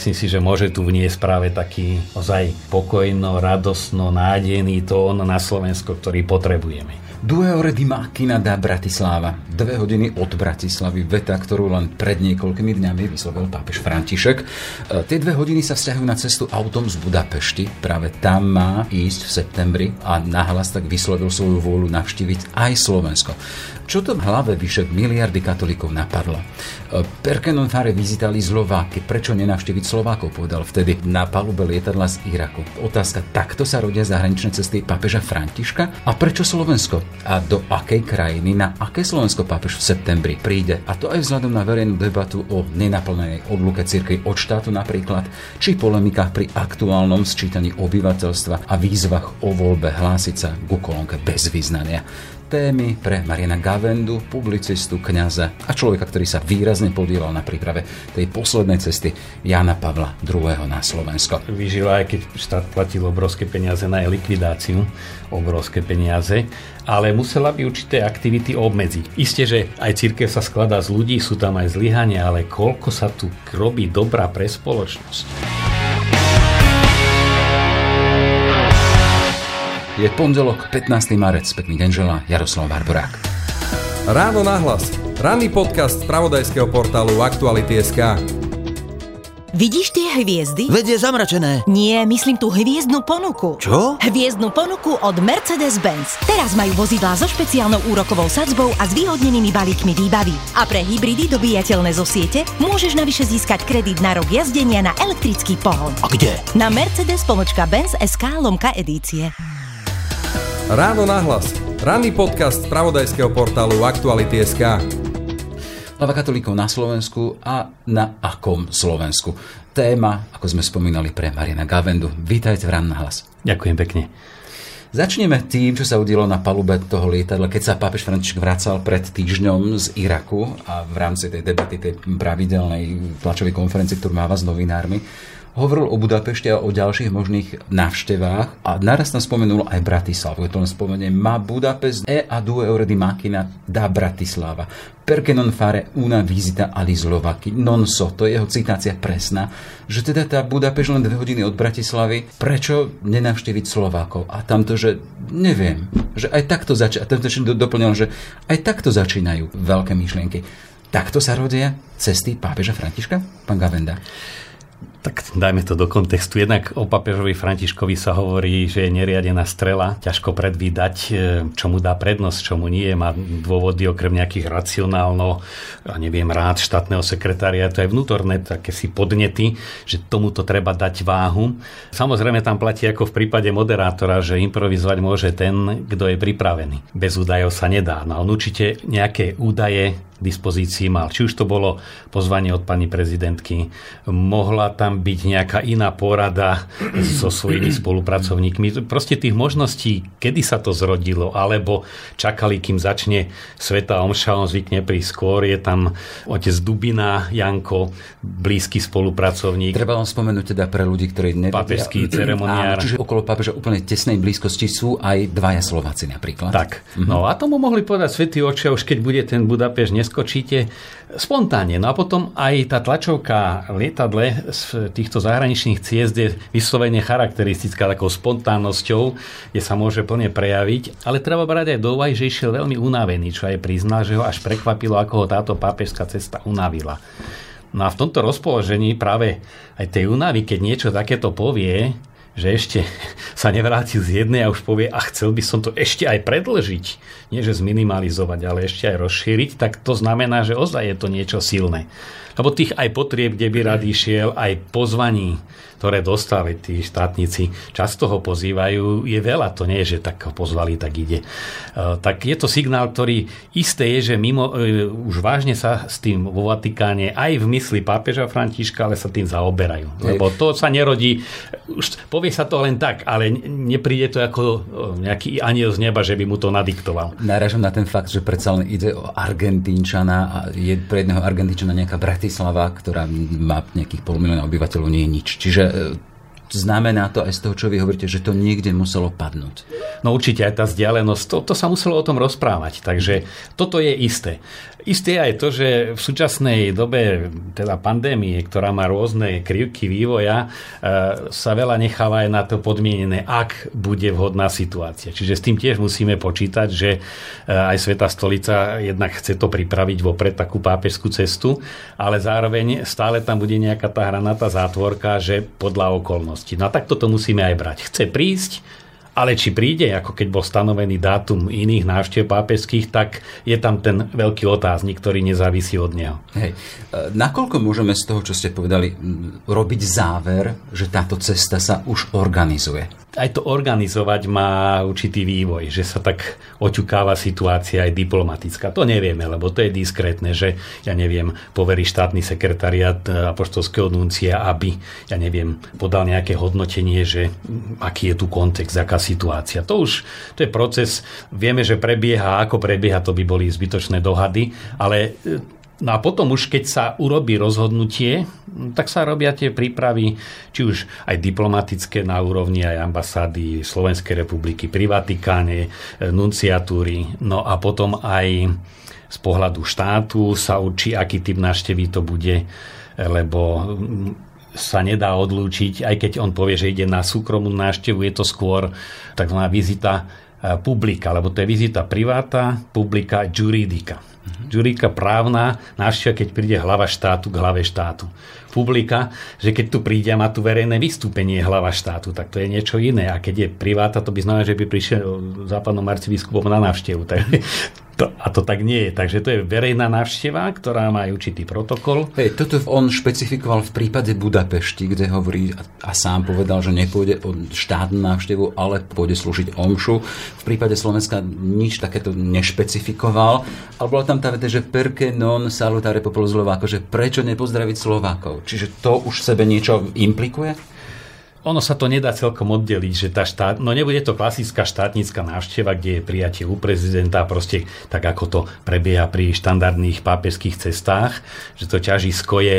myslím si, že môže tu vniesť práve taký ozaj pokojno, radosno, nádejný tón na Slovensko, ktorý potrebujeme. Due ore di macchina da Bratislava. Dve hodiny od Bratislavy. Veta, ktorú len pred niekoľkými dňami vyslovil pápež František. E, tie dve hodiny sa vzťahujú na cestu autom z Budapešti. Práve tam má ísť v septembri a nahlas tak vyslovil svoju vôľu navštíviť aj Slovensko. Čo to v hlave vyše miliardy katolíkov napadlo? Perché non fare visita agli Slováky? Prečo nenavštíviť Slovákov? Povedal vtedy na palube lietadla z Iraku. Otázka, takto sa rodia zahraničné cesty pápeža Františka? A prečo Slovensko? A do akej krajiny, na aké Slovensko pápež v septembri príde? A to aj vzhľadom na verejnú debatu o nenaplnenej odluke cirkvi od štátu napríklad, či polemikách pri aktuálnom sčítaní obyvateľstva a výzvach o voľbe hlásiť sa ku kolónke bez vyznania témy pre Mariana Gavendu, publicistu, kňaza a človeka, ktorý sa výrazne podielal na príprave tej poslednej cesty Jana Pavla II. na Slovensko. Vyžila, aj keď štát platil obrovské peniaze na likvidáciu, obrovské peniaze, ale musela by určité aktivity obmedziť. Isté, že aj církev sa skladá z ľudí, sú tam aj zlyhania, ale koľko sa tu robí dobrá pre spoločnosť. Je pondelok, 15. marec. Pekný deň želá Jaroslav Barborák. Ráno nahlas. Ranný podcast z pravodajského portálu Aktuality.sk. Vidíš tie hviezdy? Veď je zamračené. Nie, myslím tú hviezdnu ponuku. Čo? Hviezdnu ponuku od Mercedes-Benz. Teraz majú vozidlá so špeciálnou úrokovou sadzbou a zvýhodnenými balíkmi výbavy. A pre hybridy dobíjateľné zo siete môžeš navyše získať kredit na rok jazdenia na elektrický pohon. A kde? Na Mercedes-Benz SK lomka edície. Ráno nahlas. Ranný podcast z pravodajského portálu Aktuality.sk. Hlava katolíkov na Slovensku a na akom Slovensku. Téma, ako sme spomínali, pre Mariana Gavendu. Vítajte v Ráno nahlas. Ďakujem pekne. Začneme tým, čo sa udilo na palube toho lietadla, keď sa pápež František vracal pred týždňom z Iraku a v rámci tej debaty, tej pravidelnej tlačovej konferencie, ktorú máva s novinármi, hovoril o Budapešti a o ďalších možných návštevách a naraz tam spomenul aj Bratislavu. To len spomeniem, má Budapest e a due ore di da Bratislava. Perché non fare una visita agli Slovaki? Non so, to je jeho citácia presná, že teda tá Budapešť len dve hodiny od Bratislavy, prečo nenavštíviť Slovákov? A tamto, že neviem, že aj takto začínajú, a tamto doplňal, že aj takto začínajú veľké myšlienky. Takto sa rodia cesty pápeža Františka? Pán Gavenda. Tak dajme to do kontextu. Jednak o papežovi Františkovi sa hovorí, že je neriadená strela, ťažko predvídať, e, čo mu dá prednosť, čo nie. Má dôvody okrem nejakých racionálno, neviem, rád štátneho sekretária, to je vnútorné také si podnety, že tomuto treba dať váhu. Samozrejme tam platí ako v prípade moderátora, že improvizovať môže ten, kto je pripravený. Bez údajov sa nedá. No on určite nejaké údaje dispozícii mal. Či už to bolo pozvanie od pani prezidentky, mohla tam byť nejaká iná porada so svojimi spolupracovníkmi. Proste tých možností, kedy sa to zrodilo, alebo čakali, kým začne Sveta Omša, on zvykne prísť skôr, je tam otec Dubina, Janko, blízky spolupracovník. Treba vám spomenúť teda pre ľudí, ktorí nevedia. Papežský ceremoniár. Áno, čiže okolo pápeža úplne tesnej blízkosti sú aj dvaja Slováci napríklad. Tak. Mhm. No a tomu mohli povedať Svetý oče, už keď bude ten Budapešť neskočíte spontánne. No a potom aj tá tlačovka lietadle z týchto zahraničných ciest je vyslovene charakteristická takou spontánnosťou, kde sa môže plne prejaviť, ale treba brať aj do úvahy, že išiel veľmi unavený, čo aj priznal, že ho až prekvapilo, ako ho táto pápežská cesta unavila. No a v tomto rozpoložení práve aj tej únavy, keď niečo takéto povie, že ešte sa nevrátil z jednej a už povie, a chcel by som to ešte aj predlžiť, nie že zminimalizovať, ale ešte aj rozšíriť, tak to znamená, že ozaj je to niečo silné. Lebo tých aj potrieb, kde by rád išiel, aj pozvaní, ktoré dostali tí štátnici, často ho pozývajú, je veľa, to nie je, že tak ho pozvali, tak ide. E, tak je to signál, ktorý isté je, že mimo, e, už vážne sa s tým vo Vatikáne aj v mysli pápeža Františka, ale sa tým zaoberajú. Lebo to sa nerodí, už povie sa to len tak, ale nepríde to ako e, nejaký aniel z neba, že by mu to nadiktoval. Náražam na ten fakt, že predsa len ide o Argentínčana a je pre jedného Argentínčana nejaká Bratislava, ktorá má nejakých pol milióna obyvateľov, nie je nič. Čiže znamená to aj z toho, čo vy hovoríte, že to niekde muselo padnúť. No určite aj tá vzdialenosť, to, to sa muselo o tom rozprávať, takže toto je isté. Isté aj to, že v súčasnej dobe teda pandémie, ktorá má rôzne krivky vývoja, e, sa veľa necháva aj na to podmienené, ak bude vhodná situácia. Čiže s tým tiež musíme počítať, že e, aj Sveta stolica jednak chce to pripraviť vopred takú pápežskú cestu, ale zároveň stále tam bude nejaká tá hranatá zátvorka, že podľa okolností. No a takto to musíme aj brať. Chce prísť, ale či príde, ako keď bol stanovený dátum iných návštev pápežských, tak je tam ten veľký otáznik, ktorý nezávisí od neho. Hej. E, nakoľko môžeme z toho, čo ste povedali, robiť záver, že táto cesta sa už organizuje? Aj to organizovať má určitý vývoj, že sa tak oťukáva situácia aj diplomatická. To nevieme, lebo to je diskrétne, že ja neviem, poverí štátny sekretariat e, apoštolského nuncia, aby, ja neviem, podal nejaké hodnotenie, že aký je tu kontext, aká situácia. To už, to je proces, vieme, že prebieha, ako prebieha, to by boli zbytočné dohady, ale e, No a potom už, keď sa urobí rozhodnutie, tak sa robia tie prípravy, či už aj diplomatické na úrovni aj ambasády Slovenskej republiky pri Vatikáne, e, nunciatúry, no a potom aj z pohľadu štátu sa určí, aký typ návštevy to bude, lebo sa nedá odlúčiť, aj keď on povie, že ide na súkromnú návštevu, je to skôr tzv. vizita e, publika, lebo to je vizita priváta, publika, juridika. Juríka právna návšteva, keď príde hlava štátu k hlave štátu. Publika, že keď tu príde a má tu verejné vystúpenie hlava štátu, tak to je niečo iné. A keď je priváta, to by znamená, že by prišiel západnom arcibiskupom na návštevu. Tak to, a to tak nie je. Takže to je verejná návšteva, ktorá má určitý protokol. Hej, toto on špecifikoval v prípade Budapešti, kde hovorí a, a sám povedal, že nepôjde o štátnu návštevu, ale pôjde slúžiť omšu. V prípade Slovenska nič takéto nešpecifikoval, ale bola tam tá veta, že perke non salutare popolo Slováko, že prečo nepozdraviť Slovákov. Čiže to už sebe niečo implikuje? Ono sa to nedá celkom oddeliť, že tá štát, no nebude to klasická štátnická návšteva, kde je prijatie u prezidenta, proste tak ako to prebieha pri štandardných pápežských cestách, že to ťažisko je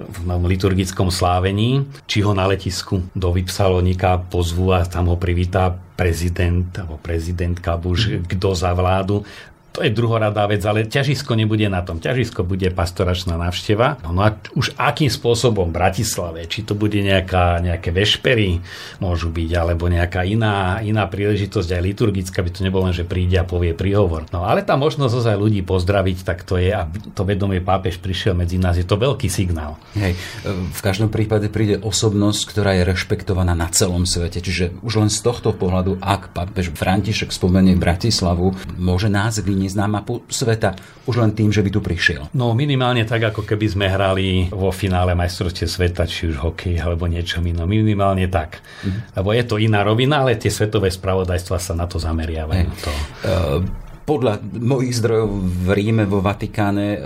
v liturgickom slávení, či ho na letisku do Vypsalonika pozvú a tam ho privítá prezident alebo prezidentka, už kto za vládu to je druhoradá vec, ale ťažisko nebude na tom. Ťažisko bude pastoračná návšteva. No a už akým spôsobom v Bratislave, či to bude nejaká, nejaké vešpery, môžu byť, alebo nejaká iná, iná príležitosť, aj liturgická, by to nebolo len, že príde a povie príhovor. No ale tá možnosť aj ľudí pozdraviť, tak to je, a to vedomie pápež prišiel medzi nás, je to veľký signál. Hej, v každom prípade príde osobnosť, ktorá je rešpektovaná na celom svete. Čiže už len z tohto pohľadu, ak pápež František spomenie Bratislavu, môže nás vyniesť mapu sveta už len tým, že by tu prišiel? No minimálne tak, ako keby sme hrali vo finále majstrovstiev sveta, či už hokej alebo niečo iné. Minimálne tak. Mm. Lebo je to iná rovina, ale tie svetové spravodajstva sa na to zameriavajú. Hey. To. Uh, podľa mojich zdrojov v Ríme, vo Vatikáne e,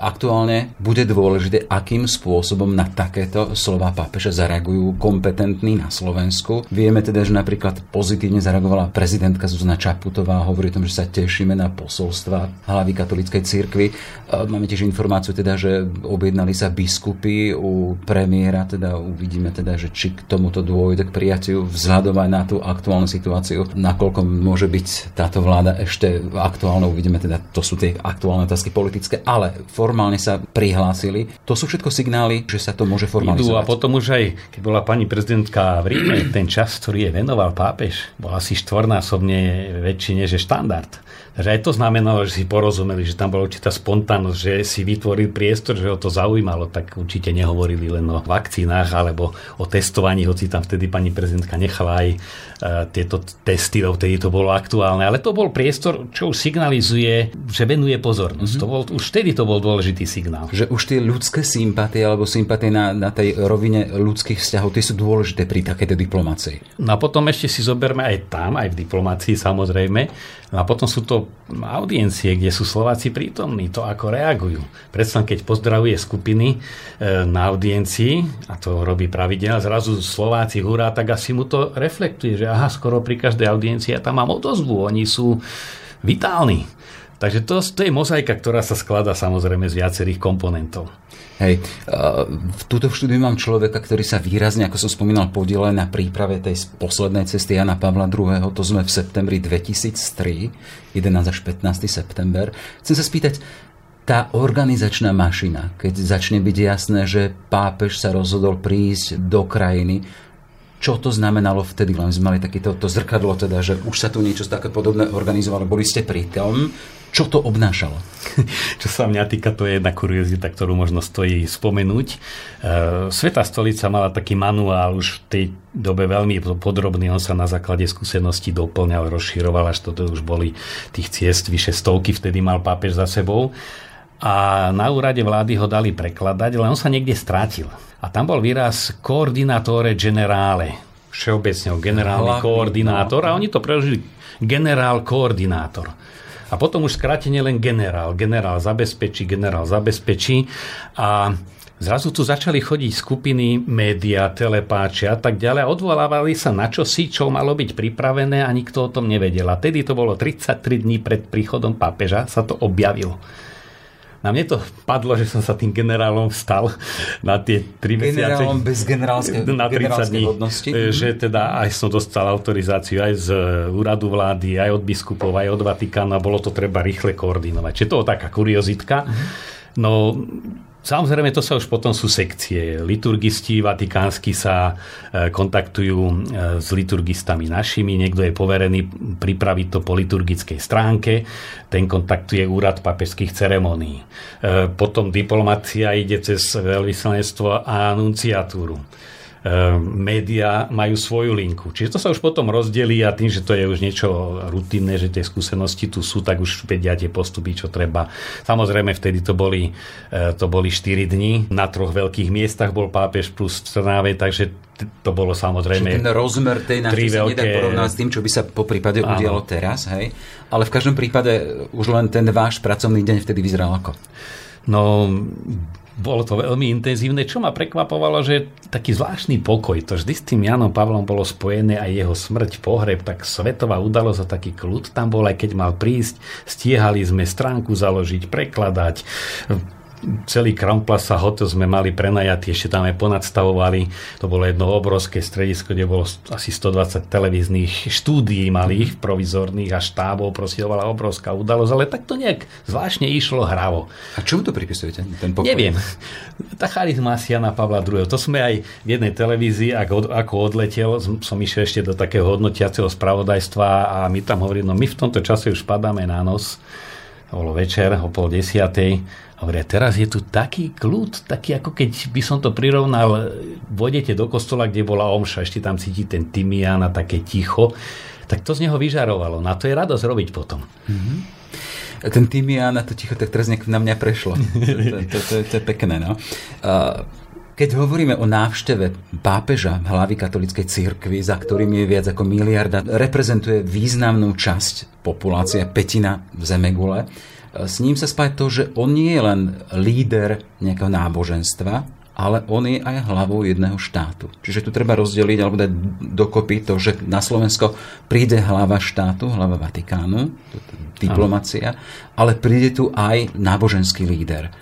aktuálne bude dôležité, akým spôsobom na takéto slova pápeža zareagujú kompetentní na Slovensku. Vieme teda, že napríklad pozitívne zareagovala prezidentka Zuzana Čaputová, hovorí o tom, že sa tešíme na posolstva hlavy katolíckej cirkvi. E, máme tiež informáciu teda, že objednali sa biskupy u premiéra, teda uvidíme teda, že či k tomuto dôjde k prijatiu vzhľadom aj na tú aktuálnu situáciu, nakoľko môže byť táto vláda ešte aktuálne, uvidíme teda, to sú tie aktuálne otázky politické, ale formálne sa prihlásili. To sú všetko signály, že sa to môže formalizovať. Idú a potom už aj, keď bola pani prezidentka v Ríme, ten čas, ktorý je venoval pápež, bol asi štvornásobne väčší než je štandard. Takže aj to znamenalo, že si porozumeli, že tam bola určitá spontánnosť, že si vytvoril priestor, že ho to zaujímalo, tak určite nehovorili len o vakcínach alebo o testovaní, hoci tam vtedy pani prezidentka nechala aj uh, tieto testy, vtedy to bolo aktuálne, ale to bol priestor, čo už signalizuje, že venuje pozornosť. Mm-hmm. To bol, už vtedy to bol dôležitý signál. Že už tie ľudské sympatie alebo sympatie na, na tej rovine ľudských vzťahov, tie sú dôležité pri takejto diplomácii. No a potom ešte si zoberme aj tam, aj v diplomácii samozrejme, no a potom sú to audiencie, kde sú Slováci prítomní, to ako reagujú. Predstav, keď pozdravuje skupiny e, na audiencii, a to robí pravidelne, zrazu Slováci hurá, tak asi mu to reflektuje, že aha, skoro pri každej audiencii ja tam mám odozvu, oni sú vitálny. Takže to, to je mozaika, ktorá sa skladá samozrejme z viacerých komponentov. Hej, v túto štúdiu mám človeka, ktorý sa výrazne, ako som spomínal, podielal na príprave tej poslednej cesty Jana Pavla II. To sme v septembri 2003, 11 až 15. september. Chcem sa spýtať, tá organizačná mašina, keď začne byť jasné, že pápež sa rozhodol prísť do krajiny, čo to znamenalo vtedy? Len sme mali takéto to zrkadlo, teda, že už sa tu niečo také podobné organizovalo. Boli ste pri tom, čo to obnášalo? Čo sa mňa týka, to je jedna kuriozita, ktorú možno stojí spomenúť. E, Sveta stolica mala taký manuál už v tej dobe veľmi podrobný, on sa na základe skúseností doplňal, rozširoval, až toto už boli tých ciest, vyše stovky vtedy mal pápež za sebou. A na úrade vlády ho dali prekladať, len on sa niekde strátil. A tam bol výraz koordinátore generále. Všeobecne generálny koordinátor. A oni to preložili generál koordinátor. A potom už skrátenie len generál. Generál zabezpečí, generál zabezpečí. A Zrazu tu začali chodiť skupiny, média, telepáči a tak ďalej a odvolávali sa na čosi, čo malo byť pripravené a nikto o tom nevedel. A tedy to bolo 33 dní pred príchodom pápeža, sa to objavilo. Na mne to padlo, že som sa tým generálom vstal na tie tri mesiace. Generálom bez generálskej, na 30 dní, hodnosti. E, že teda aj som dostal autorizáciu aj z úradu vlády, aj od biskupov, aj od Vatikánu a bolo to treba rýchle koordinovať. Čiže to taká kuriozitka. No, Samozrejme, to sa už potom sú sekcie. Liturgisti vatikánsky sa e, kontaktujú e, s liturgistami našimi. Niekto je poverený pripraviť to po liturgickej stránke. Ten kontaktuje úrad papežských ceremonií. E, potom diplomacia ide cez veľvyslanectvo a anunciatúru. Ehm, média majú svoju linku. Čiže to sa už potom rozdelí a tým, že to je už niečo rutinné, že tie skúsenosti tu sú, tak už vedia tie postupy, čo treba. Samozrejme, vtedy to boli, e, to boli 4 dní. Na troch veľkých miestach bol pápež plus v Trnave, takže to bolo samozrejme... Čiže ten rozmer tej návštevy sa nedá porovnať s tým, čo by sa po prípade udialo teraz, hej? Ale v každom prípade už len ten váš pracovný deň vtedy vyzeral ako? No, bolo to veľmi intenzívne, čo ma prekvapovalo, že taký zvláštny pokoj, to vždy s tým Janom Pavlom bolo spojené aj jeho smrť, pohreb, tak svetová udalosť a taký kľud tam bol, aj keď mal prísť, stiehali sme stránku založiť, prekladať, celý Crown Plaza hotel sme mali prenajatý, ešte tam aj ponadstavovali. To bolo jedno obrovské stredisko, kde bolo asi 120 televíznych štúdií malých, provizorných a štábov, proste bola obrovská udalosť, ale tak to nejak zvláštne išlo hravo. A čomu to pripisujete, ten pokoj? Neviem. Tá charizma Jana Pavla II. To sme aj v jednej televízii, ako, ako odletel, som išiel ešte do takého hodnotiaceho spravodajstva a my tam hovorili, no my v tomto čase už padáme na nos, to bolo večer o pol desiatej Hovoria, teraz je tu taký kľud, taký ako keď by som to prirovnal, vodete do kostola, kde bola omša, ešte tam cíti ten tymián a také ticho, tak to z neho vyžarovalo. Na to je radosť robiť potom. Mm-hmm. Ten tymián a to ticho, tak teraz na mňa prešlo. to, to, to, to je pekné, no. Keď hovoríme o návšteve pápeža hlavy katolíckej cirkvi, za ktorým je viac ako miliarda, reprezentuje významnú časť populácie, petina v Zemegule, s ním sa spája to, že on nie je len líder nejakého náboženstva, ale on je aj hlavou jedného štátu. Čiže tu treba rozdeliť alebo dať dokopy to, že na Slovensko príde hlava štátu, hlava Vatikánu, diplomacia, ale príde tu aj náboženský líder.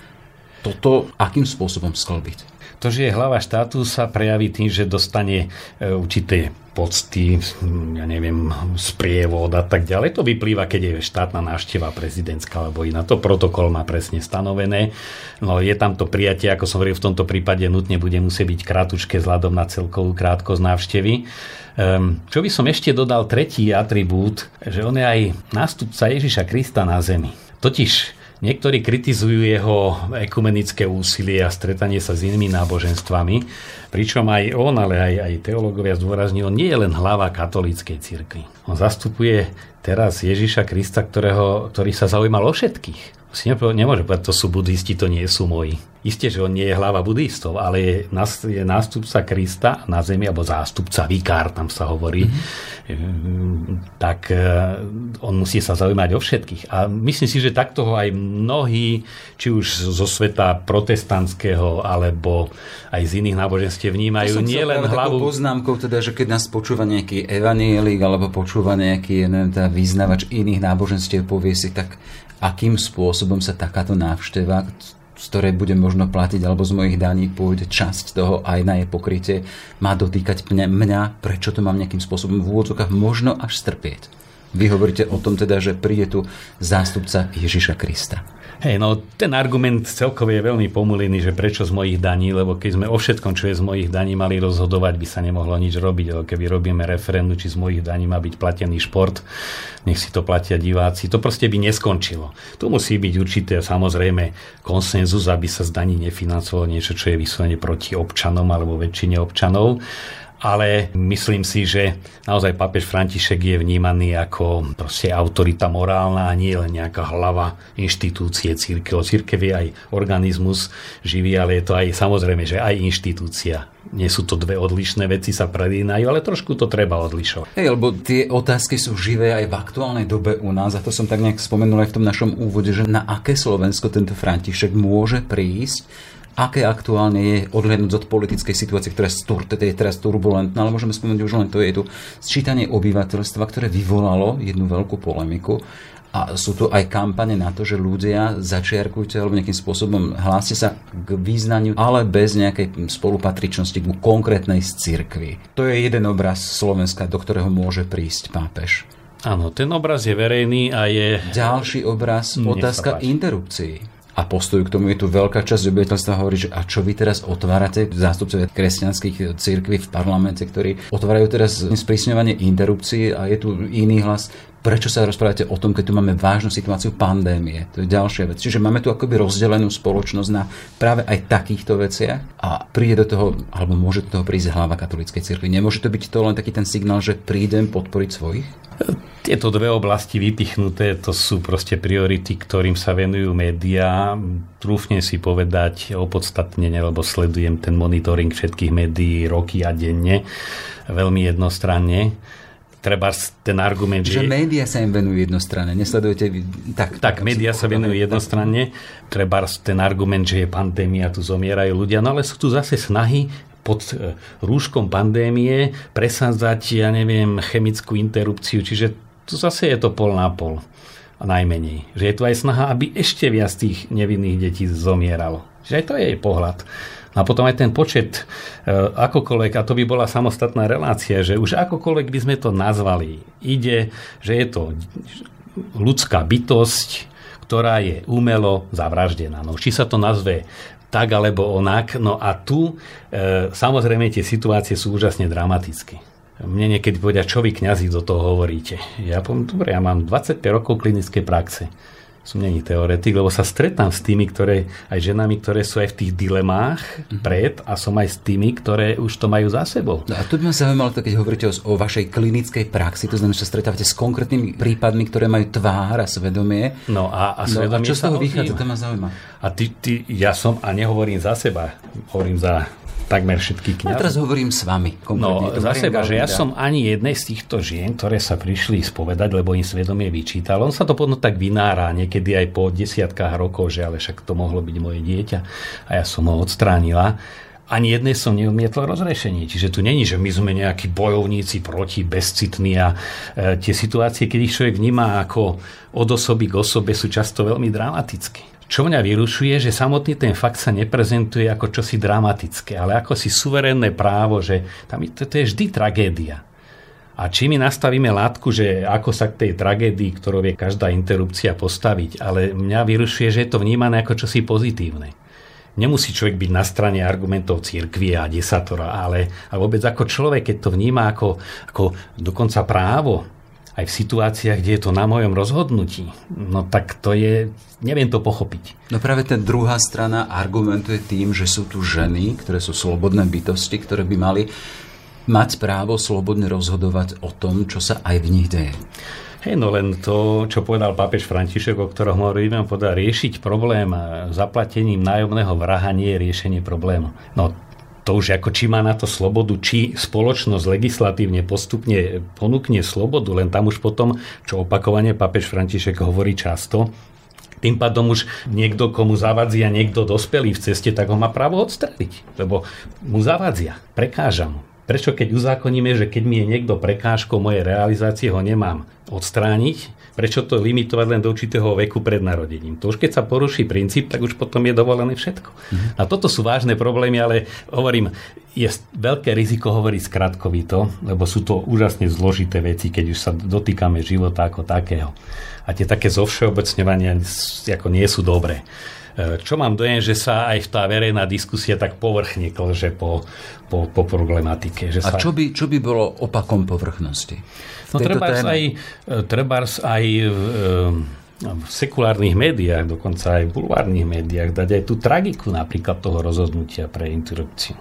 Toto akým spôsobom sklbiť? To, že je hlava štátu, sa prejaví tým, že dostane e, určité pocty, ja neviem, sprievod a tak ďalej. To vyplýva, keď je štátna návšteva prezidentská alebo iná. To protokol má presne stanovené. No je tam to prijatie, ako som hovoril, v tomto prípade nutne bude musieť byť krátučké vzhľadom na celkovú krátkosť návštevy. Um, čo by som ešte dodal tretí atribút, že on je aj nástupca Ježiša Krista na zemi. Totiž Niektorí kritizujú jeho ekumenické úsilie a stretanie sa s inými náboženstvami, pričom aj on, ale aj, aj teológovia zdôrazňujú, on nie je len hlava katolíckej cirkvi. On zastupuje teraz Ježiša Krista, ktorého, ktorý sa zaujímal o všetkých si nemôže povedať, to sú buddhisti, to nie sú moji. Isté, že on nie je hlava buddhistov, ale je, je nástupca Krista na zemi, alebo zástupca, vikár, tam sa hovorí. Mm-hmm. Tak e, on musí sa zaujímať o všetkých. A myslím si, že takto ho aj mnohí, či už zo sveta protestantského, alebo aj z iných náboženstiev vnímajú nie len hlavu... poznámkou, teda, že keď nás počúva nejaký evanielik, alebo počúva nejaký neviem, teda, vyznavač iných náboženstiev, povie si, tak akým spôsobom sa takáto návšteva, z ktorej bude možno platiť, alebo z mojich daní pôjde časť toho aj na jej pokrytie, má dotýkať mňa, prečo to mám nejakým spôsobom v úvodzokách možno až strpieť. Vy hovoríte o tom teda, že príde tu zástupca Ježiša Krista. Hej, no ten argument celkový je veľmi pomulený, že prečo z mojich daní, lebo keď sme o všetkom, čo je z mojich daní mali rozhodovať, by sa nemohlo nič robiť, ale keby robíme referendum, či z mojich daní má byť platený šport, nech si to platia diváci, to proste by neskončilo. Tu musí byť určité samozrejme konsenzus, aby sa z daní nefinancovalo niečo, čo je vyslovene proti občanom alebo väčšine občanov ale myslím si, že naozaj pápež František je vnímaný ako proste autorita morálna a nie len nejaká hlava inštitúcie církev. Církev je aj organizmus živý, ale je to aj samozrejme, že aj inštitúcia. Nie sú to dve odlišné veci, sa predínajú, ale trošku to treba odlišovať. Hej, lebo tie otázky sú živé aj v aktuálnej dobe u nás, a to som tak nejak spomenul aj v tom našom úvode, že na aké Slovensko tento František môže prísť aké aktuálne je odhľadnúť od politickej situácie, ktorá je teraz turbulentná, ale môžeme spomenúť už len to, je tu sčítanie obyvateľstva, ktoré vyvolalo jednu veľkú polemiku a sú tu aj kampane na to, že ľudia začiarkujte alebo nejakým spôsobom hláste sa k význaniu, ale bez nejakej spolupatričnosti ku konkrétnej z cirkvi. To je jeden obraz Slovenska, do ktorého môže prísť pápež. Áno, ten obraz je verejný a je... Ďalší obraz, otázka interrupcií a postoj k tomu je tu veľká časť obyvateľstva hovorí, že a čo vy teraz otvárate, zástupcovia kresťanských cirkví v parlamente, ktorí otvárajú teraz sprísňovanie interrupcií a je tu iný hlas, prečo sa rozprávate o tom, keď tu máme vážnu situáciu pandémie. To je ďalšia vec. Čiže máme tu akoby rozdelenú spoločnosť na práve aj takýchto veciach a príde do toho, alebo môže do toho prísť hlava katolíckej cirkvi. Nemôže to byť to len taký ten signál, že prídem podporiť svojich? Tieto dve oblasti vypichnuté, to sú proste priority, ktorým sa venujú médiá. Trúfne si povedať opodstatnene, lebo sledujem ten monitoring všetkých médií roky a denne veľmi jednostranne treba ten argument, že... Že médiá sa im venujú jednostranne, nesledujete... Tak, tak médiá sa venujú jednostranne, treba ten argument, že je pandémia, tu zomierajú ľudia, no ale sú tu zase snahy pod e, rúškom pandémie presádzať, ja neviem, chemickú interrupciu, čiže tu zase je to pol na pol a najmenej. Že je tu aj snaha, aby ešte viac tých nevinných detí zomieralo. Že aj to je jej pohľad. A potom aj ten počet, e, akokoľvek, a to by bola samostatná relácia, že už akokoľvek by sme to nazvali, ide, že je to ľudská bytosť, ktorá je umelo zavraždená. No, či sa to nazve tak alebo onak. No a tu e, samozrejme tie situácie sú úžasne dramatické. Mne niekedy povedia, čo vy kňazi do toho hovoríte. Ja poviem, dobre, ja mám 25 rokov klinickej praxe. Som není teoretik, lebo sa stretám s tými, ktoré, aj ženami, ktoré sú aj v tých dilemách mm-hmm. pred a som aj s tými, ktoré už to majú za sebou. No a tu by ma zaujímalo, keď hovoríte o, o vašej klinickej praxi, to znamená, že sa stretávate s konkrétnymi prípadmi, ktoré majú tvár a svedomie. No a, a svedomie no, a čo z toho vychádza, to ma zaujíma. A ty, ty, ja som, a nehovorím za seba, hovorím za takmer všetky knihy. Ja teraz hovorím s vami. No, za seba, že ja som ani jednej z týchto žien, ktoré sa prišli spovedať, lebo im svedomie vyčítal, on sa to potom tak vynára, niekedy aj po desiatkách rokov, že ale však to mohlo byť moje dieťa a ja som ho odstránila ani jednej som neumietol rozrešenie. Čiže tu není, že my sme nejakí bojovníci proti, bezcitní a e, tie situácie, keď ich človek vníma ako od osoby k osobe, sú často veľmi dramatické. Čo mňa vyrušuje, že samotný ten fakt sa neprezentuje ako čosi dramatické, ale ako si suverénne právo, že tam to, to je vždy tragédia. A či my nastavíme látku, že ako sa k tej tragédii, ktorou je každá interrupcia postaviť, ale mňa vyrušuje, že je to vnímané ako čosi pozitívne. Nemusí človek byť na strane argumentov církvie a desatora, ale, ale vôbec ako človek, keď to vníma ako, ako dokonca právo, aj v situáciách, kde je to na mojom rozhodnutí, no tak to je, neviem to pochopiť. No práve tá druhá strana argumentuje tým, že sú tu ženy, ktoré sú slobodné bytosti, ktoré by mali mať právo slobodne rozhodovať o tom, čo sa aj v nich deje. Hej, no len to, čo povedal pápež František, o ktorom hovoríme, povedal, riešiť problém zaplatením nájomného vraha nie je riešenie problému. No to už ako či má na to slobodu, či spoločnosť legislatívne postupne ponúkne slobodu, len tam už potom, čo opakovane papež František hovorí často, tým pádom už niekto, komu zavadzia niekto dospelý v ceste, tak ho má právo odstreliť, lebo mu zavadzia, prekáža mu. Prečo keď uzákoníme, že keď mi je niekto prekážkou mojej realizácie, ho nemám odstrániť, Prečo to limitovať len do určitého veku pred narodením? To už keď sa poruší princíp, tak už potom je dovolené všetko. Mm-hmm. A toto sú vážne problémy, ale hovorím, je veľké riziko hovoriť skratkovito, lebo sú to úžasne zložité veci, keď už sa dotýkame života ako takého. A tie také zovšeobecňovania ako nie sú dobré. E, čo mám dojem, že sa aj tá verejná diskusia tak povrchne klže po, po, po problematike. Že A sa... čo by, čo by bolo opakom povrchnosti? No treba aj, e, trebárs aj v, e, v sekulárnych médiách, dokonca aj v bulvárnych médiách, dať aj tú tragiku napríklad toho rozhodnutia pre interrupciu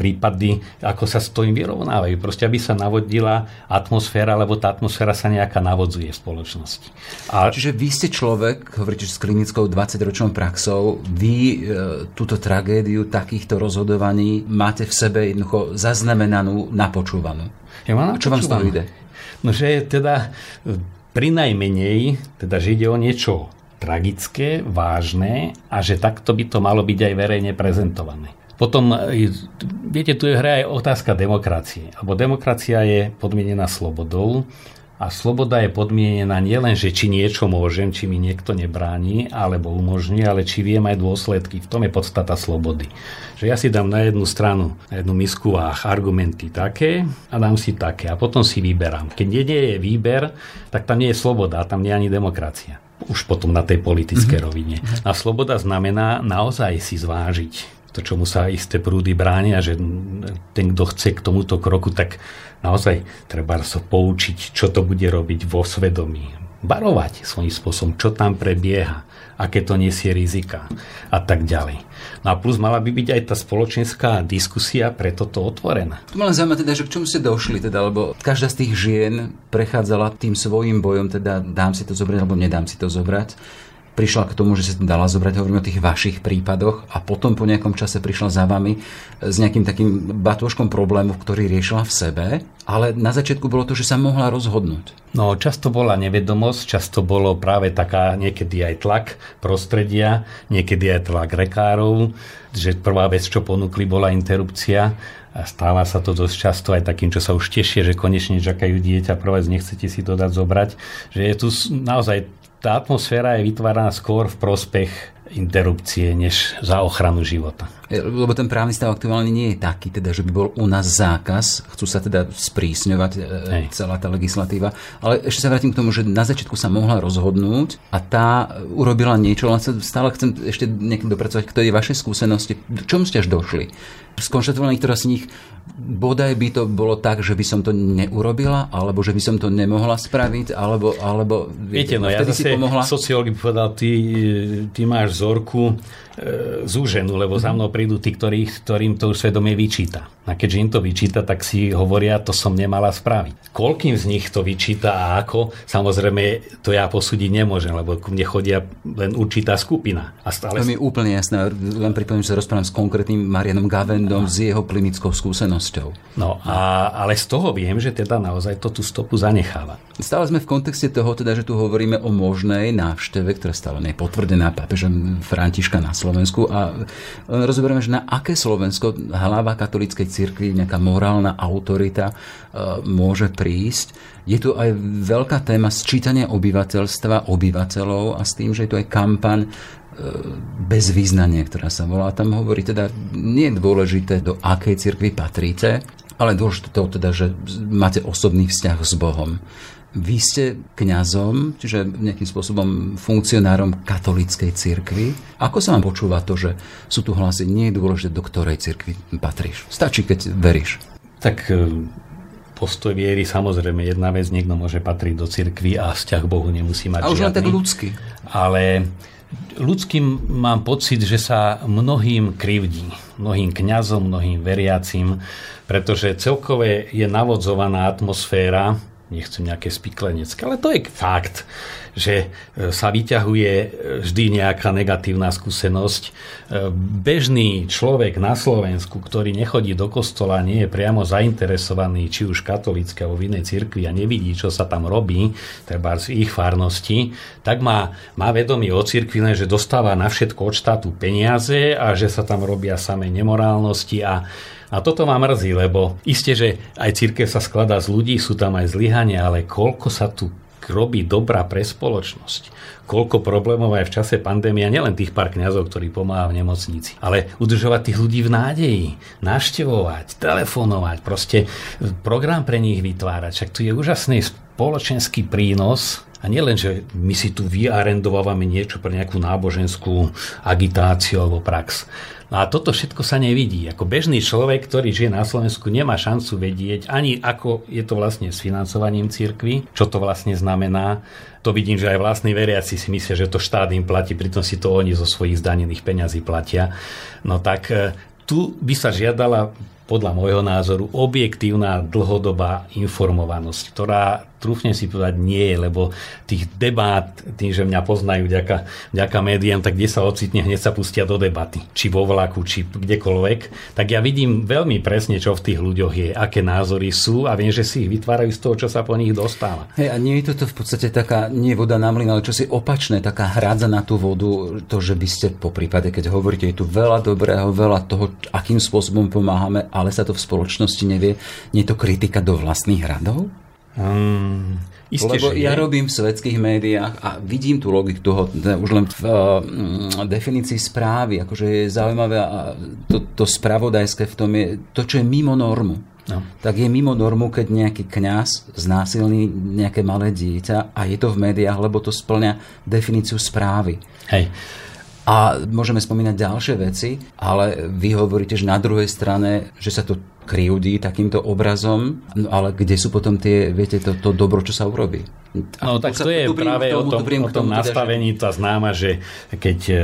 prípady, ako sa s tým vyrovnávajú. Proste, aby sa navodila atmosféra, lebo tá atmosféra sa nejaká navodzuje v spoločnosti. A... Čiže vy ste človek, hovoríte, s klinickou 20-ročnou praxou, vy e, túto tragédiu takýchto rozhodovaní máte v sebe jednoducho zaznamenanú, napočúvanú. Ja mám Čo vám z toho ide? No, že teda e, pri najmenej, teda, že ide o niečo tragické, vážne a že takto by to malo byť aj verejne prezentované. Potom, e, viete, tu je hra aj otázka demokracie. Lebo demokracia je podmienená slobodou a sloboda je podmienená nielen, že či niečo môžem, či mi niekto nebráni, alebo umožní, ale či viem aj dôsledky. V tom je podstata slobody. Že ja si dám na jednu stranu, na jednu misku váh argumenty také a dám si také a potom si vyberám. Keď nie je výber, tak tam nie je sloboda, tam nie je ani demokracia už potom na tej politickej mm-hmm. rovine. A sloboda znamená naozaj si zvážiť to, čomu sa isté prúdy bránia, že ten, kto chce k tomuto kroku, tak naozaj treba sa poučiť, čo to bude robiť vo svedomí. Barovať svojím spôsobom, čo tam prebieha, aké to nesie rizika a tak ďalej. No a plus mala by byť aj tá spoločenská diskusia pre toto otvorená. Tu ma len zaujíma teda, že k čomu ste došli, teda, lebo každá z tých žien prechádzala tým svojim bojom, teda dám si to zobrať alebo nedám si to zobrať prišla k tomu, že sa dala zobrať, hovoríme o tých vašich prípadoch a potom po nejakom čase prišla za vami s nejakým takým batôžkom problému, ktorý riešila v sebe, ale na začiatku bolo to, že sa mohla rozhodnúť. No, často bola nevedomosť, často bolo práve taká niekedy aj tlak prostredia, niekedy aj tlak rekárov, že prvá vec, čo ponúkli, bola interrupcia a stáva sa to dosť často aj takým, čo sa už tešie, že konečne čakajú dieťa, vec, nechcete si to dať zobrať, že je tu naozaj tá atmosféra je vytváraná skôr v prospech interrupcie, než za ochranu života. E, lebo ten právny stav aktuálne nie je taký, teda, že by bol u nás zákaz, chcú sa teda sprísňovať e, Hej. celá tá legislatíva, ale ešte sa vrátim k tomu, že na začiatku sa mohla rozhodnúť a tá urobila niečo, len sa stále chcem ešte niekým dopracovať k tej vašej skúsenosti. Čomu ste až došli? Skonštatovali niektorá z nich, bodaj by to bolo tak, že by som to neurobila, alebo že by som to nemohla spraviť, alebo... alebo viete, no ja zase pomohla... sociológ by povedal, ty, ty máš vzorku e, zúženú, lebo za mnou prídu tí, ktorých, ktorým to už svedomie vyčíta. A keďže im to vyčíta, tak si hovoria, to som nemala spraviť. Koľkým z nich to vyčíta a ako, samozrejme, to ja posúdiť nemôžem, lebo ku mne chodia len určitá skupina. A stále... To mi je úplne jasné. Len pripomínam, že sa rozprávam s konkrétnym Marianom Gavendom, a... s jeho klinickou skúsenosťou. No, a, ale z toho viem, že teda naozaj to tú stopu zanecháva. Stále sme v kontexte toho, teda, že tu hovoríme o možnej návšteve, ktorá stále nie je potvrdená pápežom Františka na Slovensku a rozoberieme, že na aké Slovensko hlava katolíckej cirkvi, nejaká morálna autorita e, môže prísť. Je tu aj veľká téma sčítania obyvateľstva, obyvateľov a s tým, že je tu aj kampaň e, bez význania, ktorá sa volá. Tam hovorí teda, nie je dôležité, do akej cirkvi patríte, ale dôležité to teda, že máte osobný vzťah s Bohom. Vy ste kňazom, čiže nejakým spôsobom funkcionárom katolíckej cirkvi. Ako sa vám počúva to, že sú tu hlasy, nie je dôležité, do ktorej cirkvi patríš? Stačí, keď veríš. Tak e, postoj viery, samozrejme, jedna vec, niekto môže patriť do cirkvi a vzťah Bohu nemusí mať A už len tak ľudský. Ale ľudským mám pocit, že sa mnohým krivdí. Mnohým kňazom, mnohým veriacim, pretože celkové je navodzovaná atmosféra nechcem nejaké spiklenecké, ale to je fakt, že e, sa vyťahuje e, vždy nejaká negatívna skúsenosť. E, bežný človek na Slovensku, ktorý nechodí do kostola, nie je priamo zainteresovaný, či už katolícké alebo v inej cirkvi a nevidí, čo sa tam robí, treba z ich farnosti, tak má, má vedomie o cirkvi, že dostáva na všetko od štátu peniaze a že sa tam robia samé nemorálnosti a a toto ma mrzí, lebo isté, že aj církev sa skladá z ľudí, sú tam aj zlyhania, ale koľko sa tu robí dobrá pre spoločnosť, koľko problémov aj v čase pandémia, nielen tých pár kňazov, ktorí pomáha v nemocnici, ale udržovať tých ľudí v nádeji, naštevovať, telefonovať, proste program pre nich vytvárať. Však tu je úžasný spoločenský prínos a nielen, že my si tu vyarendovávame niečo pre nejakú náboženskú agitáciu alebo prax. No a toto všetko sa nevidí. Ako bežný človek, ktorý žije na Slovensku, nemá šancu vedieť ani ako je to vlastne s financovaním cirkvy, čo to vlastne znamená. To vidím, že aj vlastní veriaci si myslia, že to štát im platí, pritom si to oni zo svojich zdanených peňazí platia. No tak e, tu by sa žiadala podľa môjho názoru objektívna dlhodobá informovanosť, ktorá trúfne si povedať nie, lebo tých debát, tým, že mňa poznajú ďaka, ďaka médiám, tak kde sa ocitne, hneď sa pustia do debaty. Či vo vlaku, či kdekoľvek. Tak ja vidím veľmi presne, čo v tých ľuďoch je, aké názory sú a viem, že si ich vytvárajú z toho, čo sa po nich dostáva. Hej, a nie je toto v podstate taká, nie voda na mlyn, ale čo si opačné, taká hrádza na tú vodu, to, že by ste po prípade, keď hovoríte, je tu veľa dobrého, veľa toho, akým spôsobom pomáhame, ale sa to v spoločnosti nevie, nie je to kritika do vlastných radov? Um, isté, Lebo ja je. robím v svetských médiách a vidím tú logiku toho, už len v uh, definícii správy, akože je zaujímavé a to, to spravodajské v tom je to, čo je mimo normu. No. Tak je mimo normu, keď nejaký kňaz znásilní nejaké malé dieťa a je to v médiách, lebo to splňa definíciu správy. Hej. A môžeme spomínať ďalšie veci, ale vy hovoríte, že na druhej strane, že sa to krivdí takýmto obrazom, no ale kde sú potom tie, viete, to, to dobro, čo sa urobí? No tak to je práve o tom, o tom nastavení, tá známa, že keď e,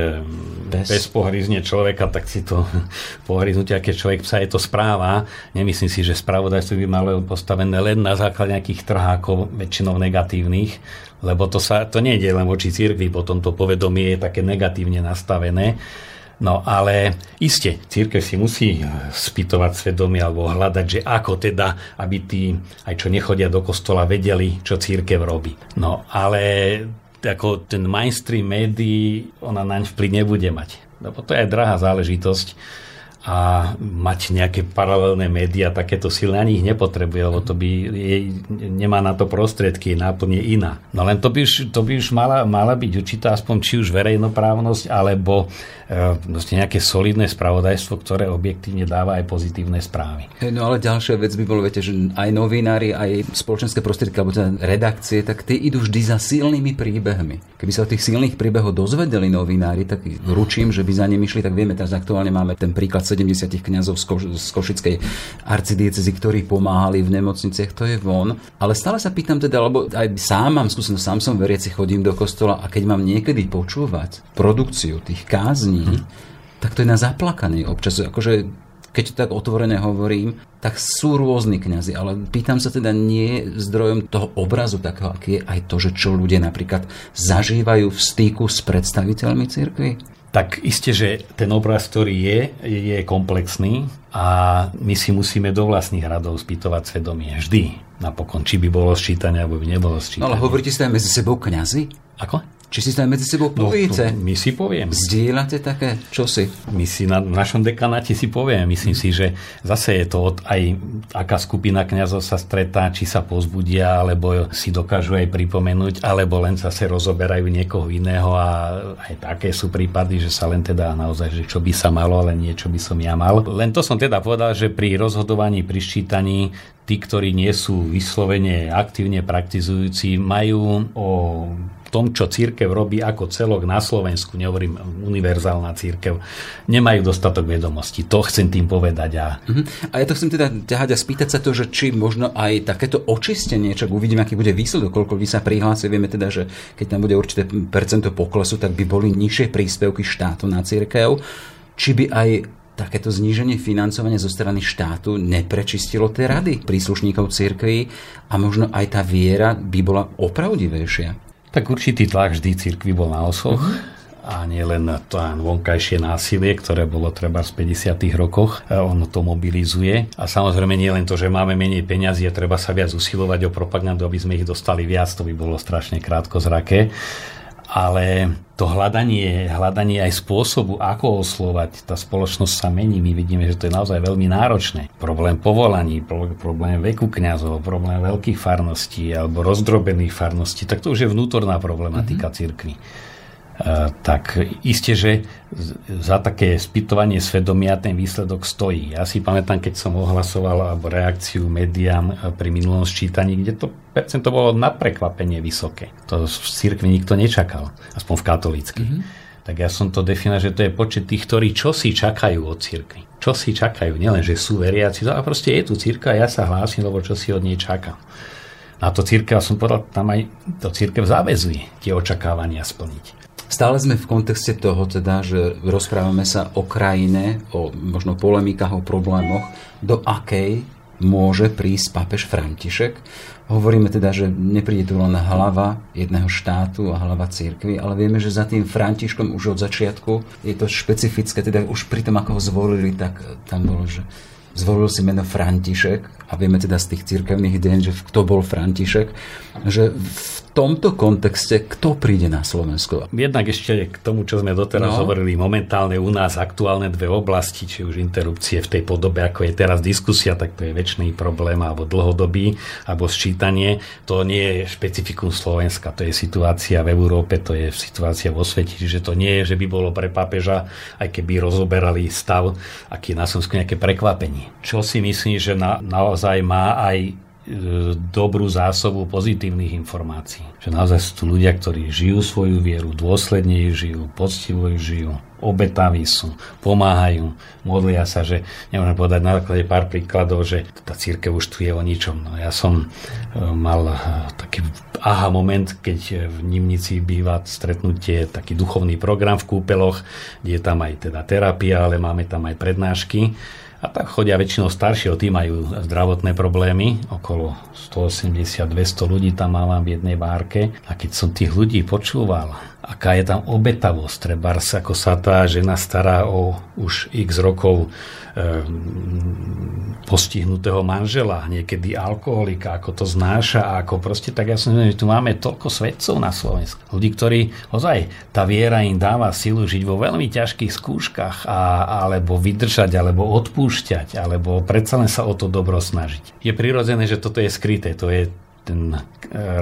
bez, bez pohryzne človeka, tak si to pohryznutia, keď človek sa je to správa. Nemyslím si, že spravodajstvo by malo postavené len na základe nejakých trhákov, väčšinou negatívnych, lebo to, sa, to nie je len voči cirkvi, potom to povedomie je také negatívne nastavené. No ale iste, církev si musí spýtovať svedomie alebo hľadať, že ako teda, aby tí, aj čo nechodia do kostola, vedeli, čo církev robí. No ale ako ten mainstream médií, ona naň vplyv nebude mať. Lebo to je aj drahá záležitosť a mať nejaké paralelné médiá, takéto silné ani ich nepotrebuje, lebo to by je, nemá na to prostriedky, je náplne iná. No len to by už, to by už mala, mala byť určitá aspoň či už verejnoprávnosť, alebo e, nejaké solidné spravodajstvo, ktoré objektívne dáva aj pozitívne správy. No ale ďalšia vec by bolo, viete, že aj novinári, aj spoločenské prostriedky, alebo teda redakcie, tak tie idú vždy za silnými príbehmi. Keby sa o tých silných príbehoch dozvedeli novinári, tak ručím, že by za nimi išli, tak vieme, teraz aktuálne máme ten príklad 70 kňazov z, Ko- z Košickej arcidiecezy, ktorí pomáhali v nemocniciach, to je von. Ale stále sa pýtam teda, lebo aj sám mám skúsenosť, sám som veriaci, chodím do kostola a keď mám niekedy počúvať produkciu tých kázní, hm. tak to je na zaplakaný občas. Akože keď tak otvorene hovorím, tak sú rôzni kňazi, ale pýtam sa teda nie zdrojom toho obrazu takého, aký je aj to, že čo ľudia napríklad zažívajú v styku s predstaviteľmi cirkvi? Tak isté, že ten obraz, ktorý je, je komplexný a my si musíme do vlastných radov spýtovať svedomie. Vždy napokon, či by bolo sčítanie, alebo by nebolo sčítanie. No ale hovoríte si aj medzi sebou kňazi? Ako? Či si tam medzi sebou poviete? No, my si poviem. Zdieľate také čosi? My si na, v našom dekanáte si poviem. Myslím si, že zase je to od aj aká skupina kňazov sa stretá, či sa pozbudia, alebo si dokážu aj pripomenúť, alebo len zase rozoberajú niekoho iného a aj také sú prípady, že sa len teda naozaj, že čo by sa malo, ale niečo by som ja mal. Len to som teda povedal, že pri rozhodovaní, pri ščítaní tí, ktorí nie sú vyslovene aktívne praktizujúci, majú o tom, čo církev robí ako celok na Slovensku, nehovorím univerzálna církev, nemajú dostatok vedomostí. To chcem tým povedať. A, uh-huh. a ja to chcem teda ťahať a spýtať sa to, že či možno aj takéto očistenie, čak uvidím, aký bude výsledok, koľko vy sa prihlási. Vieme teda, že keď tam bude určité percento poklesu, tak by boli nižšie príspevky štátu na církev. Či by aj takéto zníženie financovania zo strany štátu neprečistilo tie rady príslušníkov cirkví a možno aj tá viera by bola opravdivejšia. Tak určitý tlak vždy cirkvi bol na osoch. Uh-huh a nie len to vonkajšie násilie, ktoré bolo treba v 50. rokoch, ono to mobilizuje. A samozrejme nie len to, že máme menej peňazí a treba sa viac usilovať o propagandu, aby sme ich dostali viac, to by bolo strašne krátko zrake ale to hľadanie, hľadanie aj spôsobu, ako oslovať, tá spoločnosť sa mení. My vidíme, že to je naozaj veľmi náročné. Problém povolaní, problém veku kňazov, problém veľkých farností alebo rozdrobených farností, tak to už je vnútorná problematika mm-hmm. cirkvi. Uh, tak iste, že za také spytovanie svedomia ten výsledok stojí. Ja si pamätám, keď som ohlasoval alebo reakciu médiám e, pri minulom sčítaní, kde to percento bolo na prekvapenie vysoké. To v cirkvi nikto nečakal, aspoň v katolícky. Mm-hmm. Tak ja som to definoval, že to je počet tých, ktorí čo si čakajú od cirkvi. Čo si čakajú, nielen, že sú veriaci, ale proste je tu cirka ja sa hlásim, lebo čo si od nej čakám. A to církev, som povedal, tam aj to církev záväzuje tie očakávania splniť. Stále sme v kontexte toho, teda, že rozprávame sa o krajine, o možno polemikách, o problémoch, do akej môže prísť pápež František. Hovoríme teda, že nepríde tu len hlava jedného štátu a hlava církvy, ale vieme, že za tým Františkom už od začiatku je to špecifické, teda už pri tom, ako ho zvolili, tak tam bolo, že zvolil si meno František a vieme teda z tých církevných deň, že kto bol František, že v tomto kontexte kto príde na Slovensko? Jednak ešte k tomu, čo sme doteraz no. hovorili, momentálne u nás aktuálne dve oblasti, či už interrupcie v tej podobe, ako je teraz diskusia, tak to je väčší problém, alebo dlhodobý, alebo sčítanie. To nie je špecifikum Slovenska, to je situácia v Európe, to je situácia vo svete, čiže to nie je, že by bolo pre pápeža, aj keby rozoberali stav, aký je na Slovensku nejaké prekvapenie. Čo si myslím, že na, naozaj má aj dobrú zásobu pozitívnych informácií. Že naozaj sú tu ľudia, ktorí žijú svoju vieru, dôsledne ju žijú, poctivo ju žijú, obetaví sú, pomáhajú, modlia sa, že nemôžem povedať na základe pár príkladov, že tá církev už tu je o ničom. No, ja som e, mal e, taký aha moment, keď v Nimnici býva stretnutie, taký duchovný program v kúpeloch, kde je tam aj teda terapia, ale máme tam aj prednášky a tak chodia väčšinou staršieho, tí majú zdravotné problémy, okolo 180-200 ľudí tam mávam v jednej bárke. A keď som tých ľudí počúval, aká je tam obetavosť, treba ako sa tá žena stará o už x rokov e, postihnutého manžela, niekedy alkoholika, ako to znáša a ako proste, tak ja som že tu máme toľko svedcov na Slovensku. Ľudí, ktorí, ozaj, tá viera im dáva silu žiť vo veľmi ťažkých skúškach a, alebo vydržať, alebo odpúšťať, alebo predsa len sa o to dobro snažiť. Je prirodzené, že toto je skryté, to je ten e,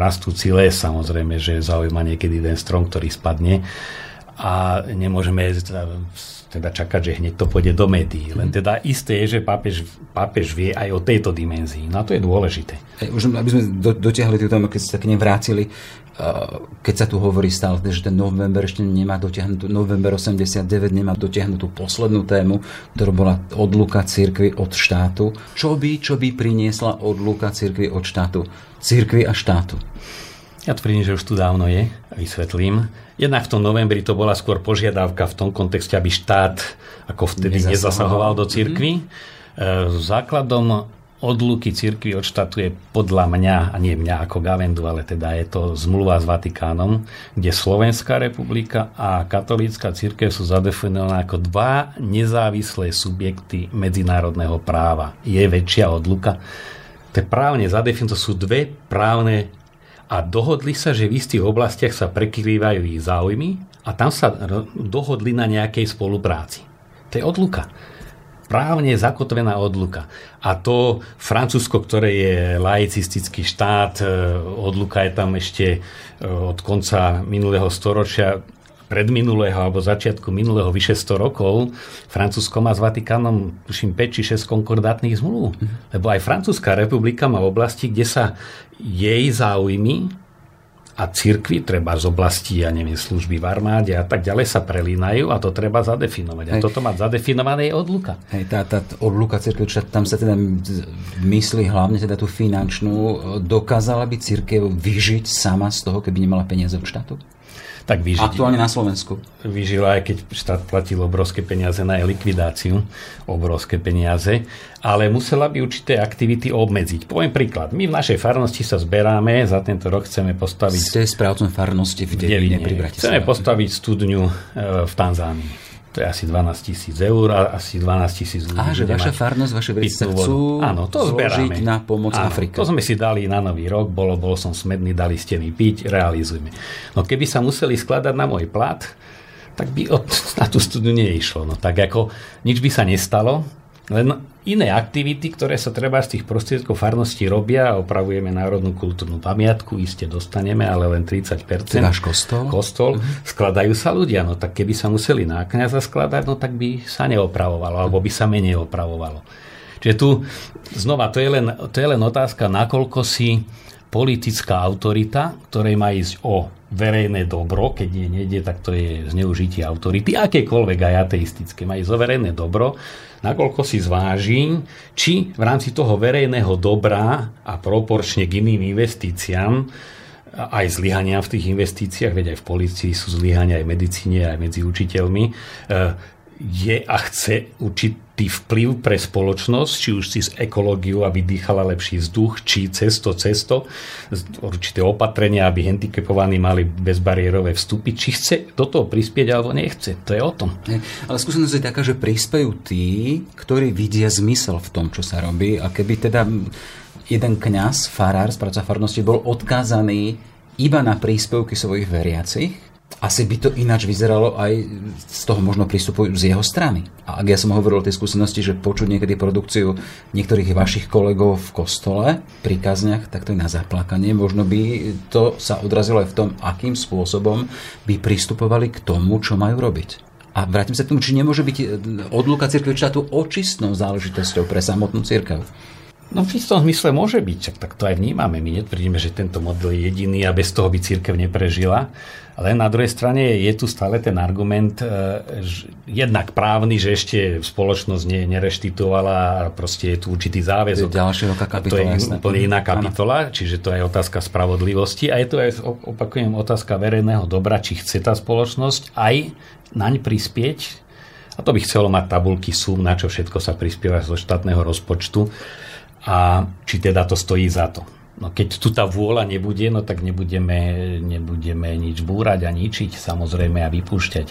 rastúci les samozrejme, že zaujíma niekedy ten strom, ktorý spadne a nemôžeme teda čakať, že hneď to pôjde do médií. Len mhm. teda isté je, že pápež, pápež vie aj o tejto dimenzii. No a to je dôležité. Už aby sme do, dotiahli tú tému, keď sa k nej vrátili, keď sa tu hovorí stále, že ten november ešte nemá dotiahnutú, november 89 nemá dotiahnutú poslednú tému, ktorá bola odluka cirkvy od štátu. Čo by, čo by priniesla odluka cirkvy od štátu? Cirkvy a štátu. Ja tvrdím, že už tu dávno je. Vysvetlím. Jednak v tom novembri to bola skôr požiadavka v tom kontexte, aby štát ako vtedy nezasahoval, nezasahoval do cirkvy. Mm-hmm. Základom odluky cirkvi od štátu je podľa mňa, a nie mňa ako Gavendu, ale teda je to zmluva s Vatikánom, kde Slovenská republika a katolícka cirkev sú zadefinované ako dva nezávislé subjekty medzinárodného práva. Je väčšia odluka. To je právne zadefinované, to sú dve právne a dohodli sa, že v istých oblastiach sa prekrývajú ich záujmy a tam sa dohodli na nejakej spolupráci. To je odluka právne zakotvená odluka. A to Francúzsko, ktoré je laicistický štát, e, odluka je tam ešte e, od konca minulého storočia, predminulého alebo začiatku minulého vyše 100 rokov, Francúzsko má s Vatikánom tuším 5 či 6 konkordátnych zmluv. Mhm. Lebo aj Francúzska republika má oblasti, kde sa jej záujmy a cirkvi treba z oblasti, ja neviem, služby v armáde a tak ďalej sa prelínajú a to treba zadefinovať. A Hej. toto má zadefinované je odluka. Hej, tá, tá odluka cirkvi, tam sa teda myslí hlavne teda tú finančnú, dokázala by cirkev vyžiť sama z toho, keby nemala peniaze od štátu? Tak vyžiť. Aktuálne na Slovensku. Vyžila, aj keď štát platil obrovské peniaze na jej likvidáciu, obrovské peniaze, ale musela by určité aktivity obmedziť. Poviem príklad. My v našej farnosti sa zberáme, za tento rok chceme postaviť... Ste správcom farnosti v Devine pri Bratislave. Chceme postaviť studňu e, v Tanzánii. To je asi 12 tisíc eur a asi 12 tisíc ľudí. Á, že vaša farnosť, vaše sa chcú Áno, to zložiť na pomoc Áno, Afrike. To sme si dali na nový rok, bolo, bol som smedný, dali ste mi piť, realizujme. No keby sa museli skladať na môj plat, tak by od, na tú studu neišlo. No tak ako nič by sa nestalo, len iné aktivity, ktoré sa treba z tých prostriedkov farnosti robia, opravujeme národnú kultúrnu pamiatku, iste dostaneme, ale len 30%. Váš kostol? Kostol. Uh-huh. Skladajú sa ľudia, no tak keby sa museli na kniaza skladať, no tak by sa neopravovalo, alebo by sa menej opravovalo. Čiže tu znova, to je len, to je len otázka, nakoľko si politická autorita, ktorej má ísť o verejné dobro, keď nie nejde, tak to je zneužitie autority, akékoľvek aj ateistické, má ísť o verejné dobro, nakoľko si zváži, či v rámci toho verejného dobra a proporčne k iným investíciám aj zlyhania v tých investíciách, veď aj v policii sú zlyhania aj v medicíne, aj medzi učiteľmi, e, je a chce určitý vplyv pre spoločnosť, či už si z ekológiu, aby dýchala lepší vzduch, či cesto, cesto, určité opatrenia, aby handicapovaní mali bezbariérové vstupy, či chce do toho prispieť alebo nechce. To je o tom. Ale skúsenosť je taká, že prispejú tí, ktorí vidia zmysel v tom, čo sa robí a keby teda jeden kňaz, farár z farnosti bol odkázaný iba na príspevky svojich veriacich, asi by to ináč vyzeralo aj z toho možno prístupu z jeho strany. A ak ja som hovoril o tej skúsenosti, že počuť niekedy produkciu niektorých vašich kolegov v kostole, pri kazniach, tak to je na zaplakanie. Možno by to sa odrazilo aj v tom, akým spôsobom by pristupovali k tomu, čo majú robiť. A vrátim sa k tomu, či nemôže byť odluka cirkvi štátu očistnou záležitosťou pre samotnú cirkev. No v istom zmysle môže byť, čak tak to aj vnímame. My netvrdíme, že tento model je jediný a bez toho by církev neprežila. Ale na druhej strane je tu stále ten argument e, že jednak právny, že ešte spoločnosť ne, nereštituovala a proste je tu určitý záväzok. Je ďalšia kapitola. To je úplne iná kapitola, čiže to je otázka spravodlivosti a je to aj, opakujem, otázka verejného dobra, či chce tá spoločnosť aj naň prispieť. A to by chcelo mať tabulky sum, na čo všetko sa prispieva zo štátneho rozpočtu a či teda to stojí za to. No keď tu tá vôľa nebude, no tak nebudeme, nebudeme nič búrať a ničiť samozrejme a vypúšťať.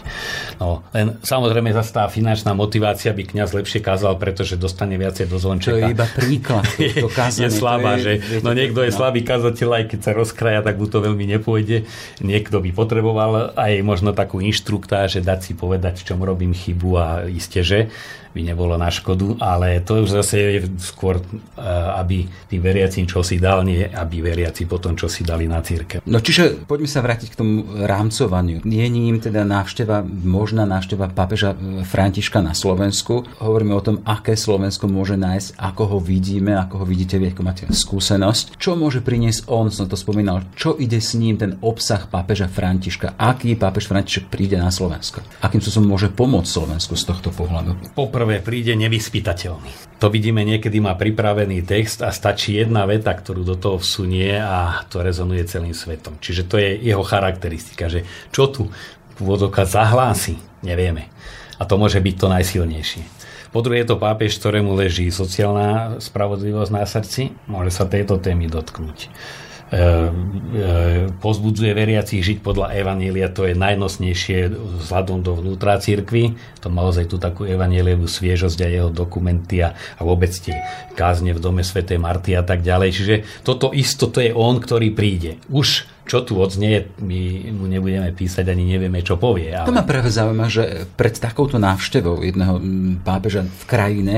No, len samozrejme zase tá finančná motivácia by kňaz lepšie kázal, pretože dostane viacej do zvončeka. To je iba príklad. To kázanie, je slabá, je, že no niekto je no. slabý kazateľ, aj keď sa rozkraja, tak mu to veľmi nepôjde. Niekto by potreboval aj možno takú inštruktáž, že dať si povedať, v čom robím chybu a iste, že by nebolo na škodu, ale to už zase je skôr, eh, aby tým veriacím čo si dal, nie aby veriaci potom čo si dali na církev. No čiže poďme sa vrátiť k tomu rámcovaniu. Nie ním teda návšteva, možná návšteva pápeža Františka na Slovensku. Hovoríme o tom, aké Slovensko môže nájsť, ako ho vidíme, ako ho vidíte vy, ako máte skúsenosť. Čo môže priniesť on, som to spomínal, čo ide s ním ten obsah pápeža Františka, aký pápež František príde na Slovensko, akým spôsobom môže pomôcť Slovensku z tohto pohľadu. Popr- prvé príde nevyspytateľný. To vidíme, niekedy má pripravený text a stačí jedna veta, ktorú do toho vsunie a to rezonuje celým svetom. Čiže to je jeho charakteristika, že čo tu vodoka zahlási, nevieme. A to môže byť to najsilnejšie. Po druhé je to pápež, ktorému leží sociálna spravodlivosť na srdci, môže sa tejto témy dotknúť. E, e, pozbudzuje veriacich žiť podľa Evanília, to je najnosnejšie vzhľadom do vnútra církvy. To má ozaj tú takú evaníliovú sviežosť a jeho dokumenty a, a vôbec tie kázne v dome svätej Marty a tak ďalej. Čiže toto isto to je on, ktorý príde. Už čo tu odznie, my mu nebudeme písať, ani nevieme, čo povie. Ale... To ma práve zaujíma, že pred takouto návštevou jedného pápeža v krajine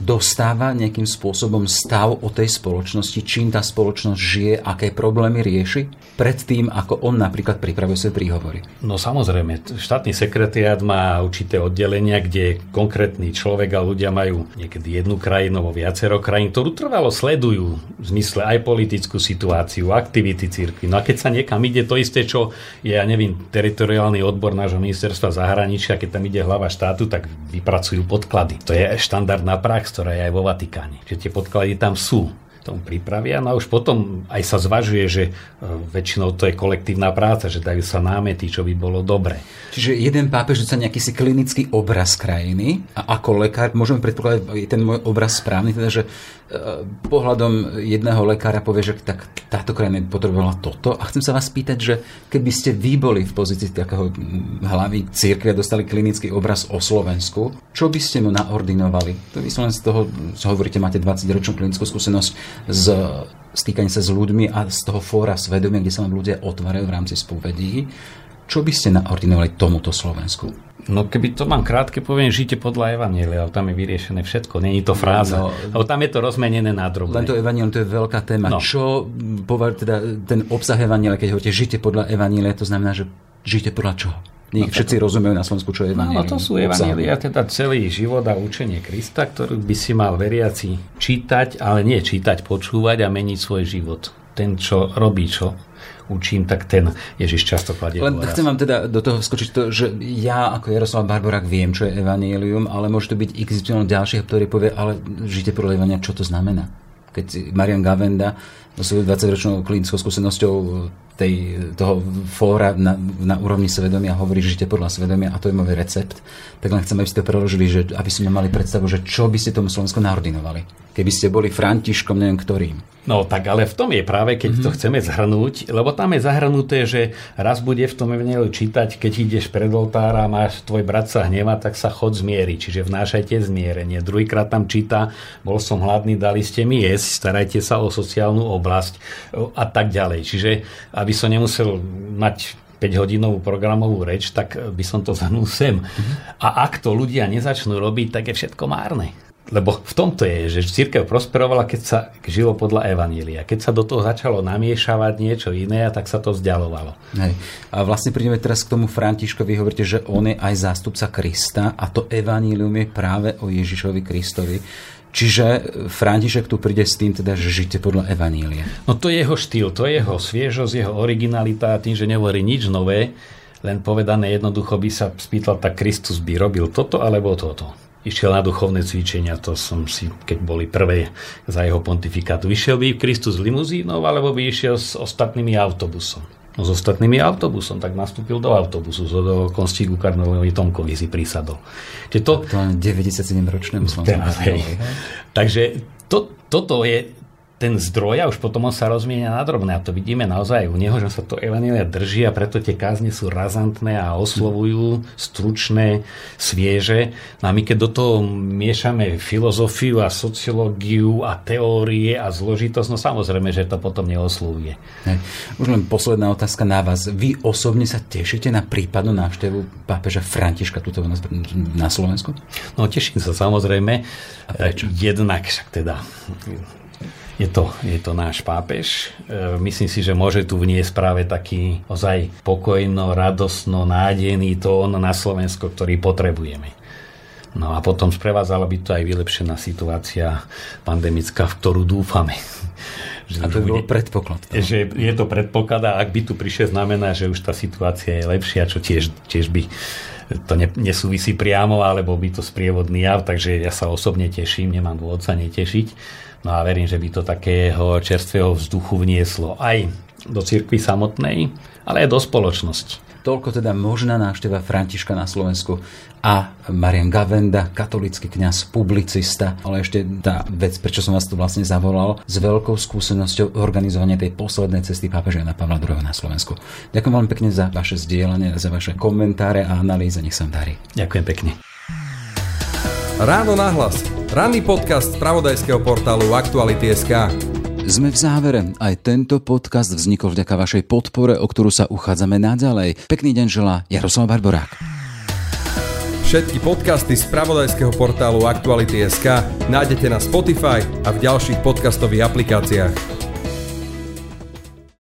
dostáva nejakým spôsobom stav o tej spoločnosti, čím tá spoločnosť žije, aké problémy rieši, predtým, ako on napríklad pripravuje svoje príhovory. No samozrejme, štátny sekretariat má určité oddelenia, kde konkrétny človek a ľudia majú niekedy jednu krajinu alebo viacero krajín, ktorú trvalo sledujú v zmysle aj politickú situáciu, aktivity cirkvi. No a keď sa niekam ide to isté, čo je, ja neviem, teritoriálny odbor nášho ministerstva zahraničia, keď tam ide hlava štátu, tak vypracujú podklady. To je štandardná prax ktorá je aj vo Vatikáne. Čiže tie podklady tam sú. Tomu pripravia. No a už potom aj sa zvažuje, že e, väčšinou to je kolektívna práca, že dajú sa námety, čo by bolo dobre. Čiže jeden pápež sa nejaký si klinický obraz krajiny a ako lekár môžeme predpokladať, je ten môj obraz správny, teda, že pohľadom jedného lekára povie, že tak táto krajina potrebovala toto. A chcem sa vás spýtať, že keby ste vy boli v pozícii takého hlavy církve a dostali klinický obraz o Slovensku, čo by ste mu naordinovali? To len z toho, hovoríte, máte 20 ročnú klinickú skúsenosť, z stýkania sa s ľuďmi a z toho fóra svedomia, kde sa vám ľudia otvárajú v rámci spovedí. Čo by ste naordinovali tomuto Slovensku? No keby to mám krátke, poviem, žite podľa Evanielia, ale tam je vyriešené všetko, není to fráza. No, tam je to rozmenené na drobné. Len to Evanielium, to je veľká téma. No. Čo, teda ten obsah Evanielia, keď hovoríte žite podľa Evanielia, to znamená, že žite podľa čoho? Nie no, všetci rozumejú na Slovensku, čo je Evangelium. No, to sú Evangelia, teda celý život a učenie Krista, ktorú by si mal veriaci čítať, ale nie čítať, počúvať a meniť svoj život. Ten, čo robí, čo učím, tak ten Ježiš často kladie. Len chcem vám teda do toho skočiť to, že ja ako Jaroslav Barborák viem, čo je Evangelium, ale môže to byť XY ďalších, ktorý povie, ale žite podľa Evangelium, čo to znamená. Keď Marian Gavenda so svojou 20-ročnou klinickou skúsenosťou tej, toho fóra na, na úrovni svedomia hovorí, že žite podľa svedomia a to je môj recept, tak len chcem, aby ste to preložili, že aby sme mali predstavu, že čo by ste tomu Slovensku naordinovali. Keby ste boli Františkom, neviem ktorým. No tak ale v tom je práve, keď mm-hmm. to chceme zhrnúť, lebo tam je zahrnuté, že raz bude v tom Evangeliu čítať, keď ideš pred oltára a máš tvoj brat sa hneva, tak sa chod zmieriť, čiže vnášajte zmierenie. Druhýkrát tam číta, bol som hladný, dali ste mi jesť, starajte sa o sociálnu oblasť a tak ďalej. Čiže aby aby som nemusel mať 5-hodinovú programovú reč, tak by som to zhrnul sem. Mm-hmm. A ak to ľudia nezačnú robiť, tak je všetko márne. Lebo v tomto je, že církev prosperovala, keď sa žilo podľa Evanília. Keď sa do toho začalo namiešavať niečo iné, tak sa to vzdialovalo. Hej. A vlastne prídeme teraz k tomu Františkovi. Hovoríte, že on je aj zástupca Krista a to Evanílium je práve o Ježišovi Kristovi. Čiže František tu príde s tým, teda, že žite podľa Evanília. No to je jeho štýl, to je jeho sviežosť, jeho originalita, tým, že nehovorí nič nové, len povedané jednoducho by sa spýtal, tak Kristus by robil toto alebo toto. Išiel na duchovné cvičenia, to som si, keď boli prvé za jeho pontifikátu. Vyšiel by Kristus limuzínou, alebo by išiel s ostatnými autobusom no, s ostatnými autobusom, tak nastúpil do autobusu, zo do Konstíku Karnolovi Tomkovi si prísadol. Čiže to, to 97-ročnému Takže to, toto je ten zdroj a už potom on sa rozmienia na drobné. A to vidíme naozaj u neho, že sa to Evanília drží a preto tie kázne sú razantné a oslovujú, stručné, svieže. No a my keď do toho miešame filozofiu a sociológiu a teórie a zložitosť, no samozrejme, že to potom neoslovuje. Už len posledná otázka na vás. Vy osobne sa tešíte na prípadnú návštevu pápeža Františka tuto na Slovensku? No teším sa samozrejme. A prečo? Jednak však teda je to, je to náš pápež. E, myslím si, že môže tu vniesť práve taký ozaj pokojno, radosno, nádejný tón na Slovensko, ktorý potrebujeme. No a potom sprevádzala by to aj vylepšená situácia pandemická, v ktorú dúfame. Že a to bol predpoklad. Toho. Že je to predpoklad a ak by tu prišiel, znamená, že už tá situácia je lepšia, čo tiež, tiež by to ne, nesúvisí priamo, alebo by to sprievodný jav, takže ja sa osobne teším, nemám dôvod sa netešiť. No a verím, že by to takého čerstvého vzduchu vnieslo aj do cirkvi samotnej, ale aj do spoločnosti. Toľko teda možná návšteva Františka na Slovensku a Marian Gavenda, katolický kňaz, publicista, ale ešte tá vec, prečo som vás tu vlastne zavolal, s veľkou skúsenosťou organizovania tej poslednej cesty pápeža Jana Pavla II na Slovensku. Ďakujem veľmi pekne za vaše zdieľanie, za vaše komentáre a analýzy. Nech sa vám darí. Ďakujem pekne. Ráno nahlas. Ranný podcast z pravodajského portálu Aktuality.sk. Sme v závere. Aj tento podcast vznikol vďaka vašej podpore, o ktorú sa uchádzame naďalej. Pekný deň želá Jaroslav Barborák. Všetky podcasty z pravodajského portálu Aktuality.sk nájdete na Spotify a v ďalších podcastových aplikáciách.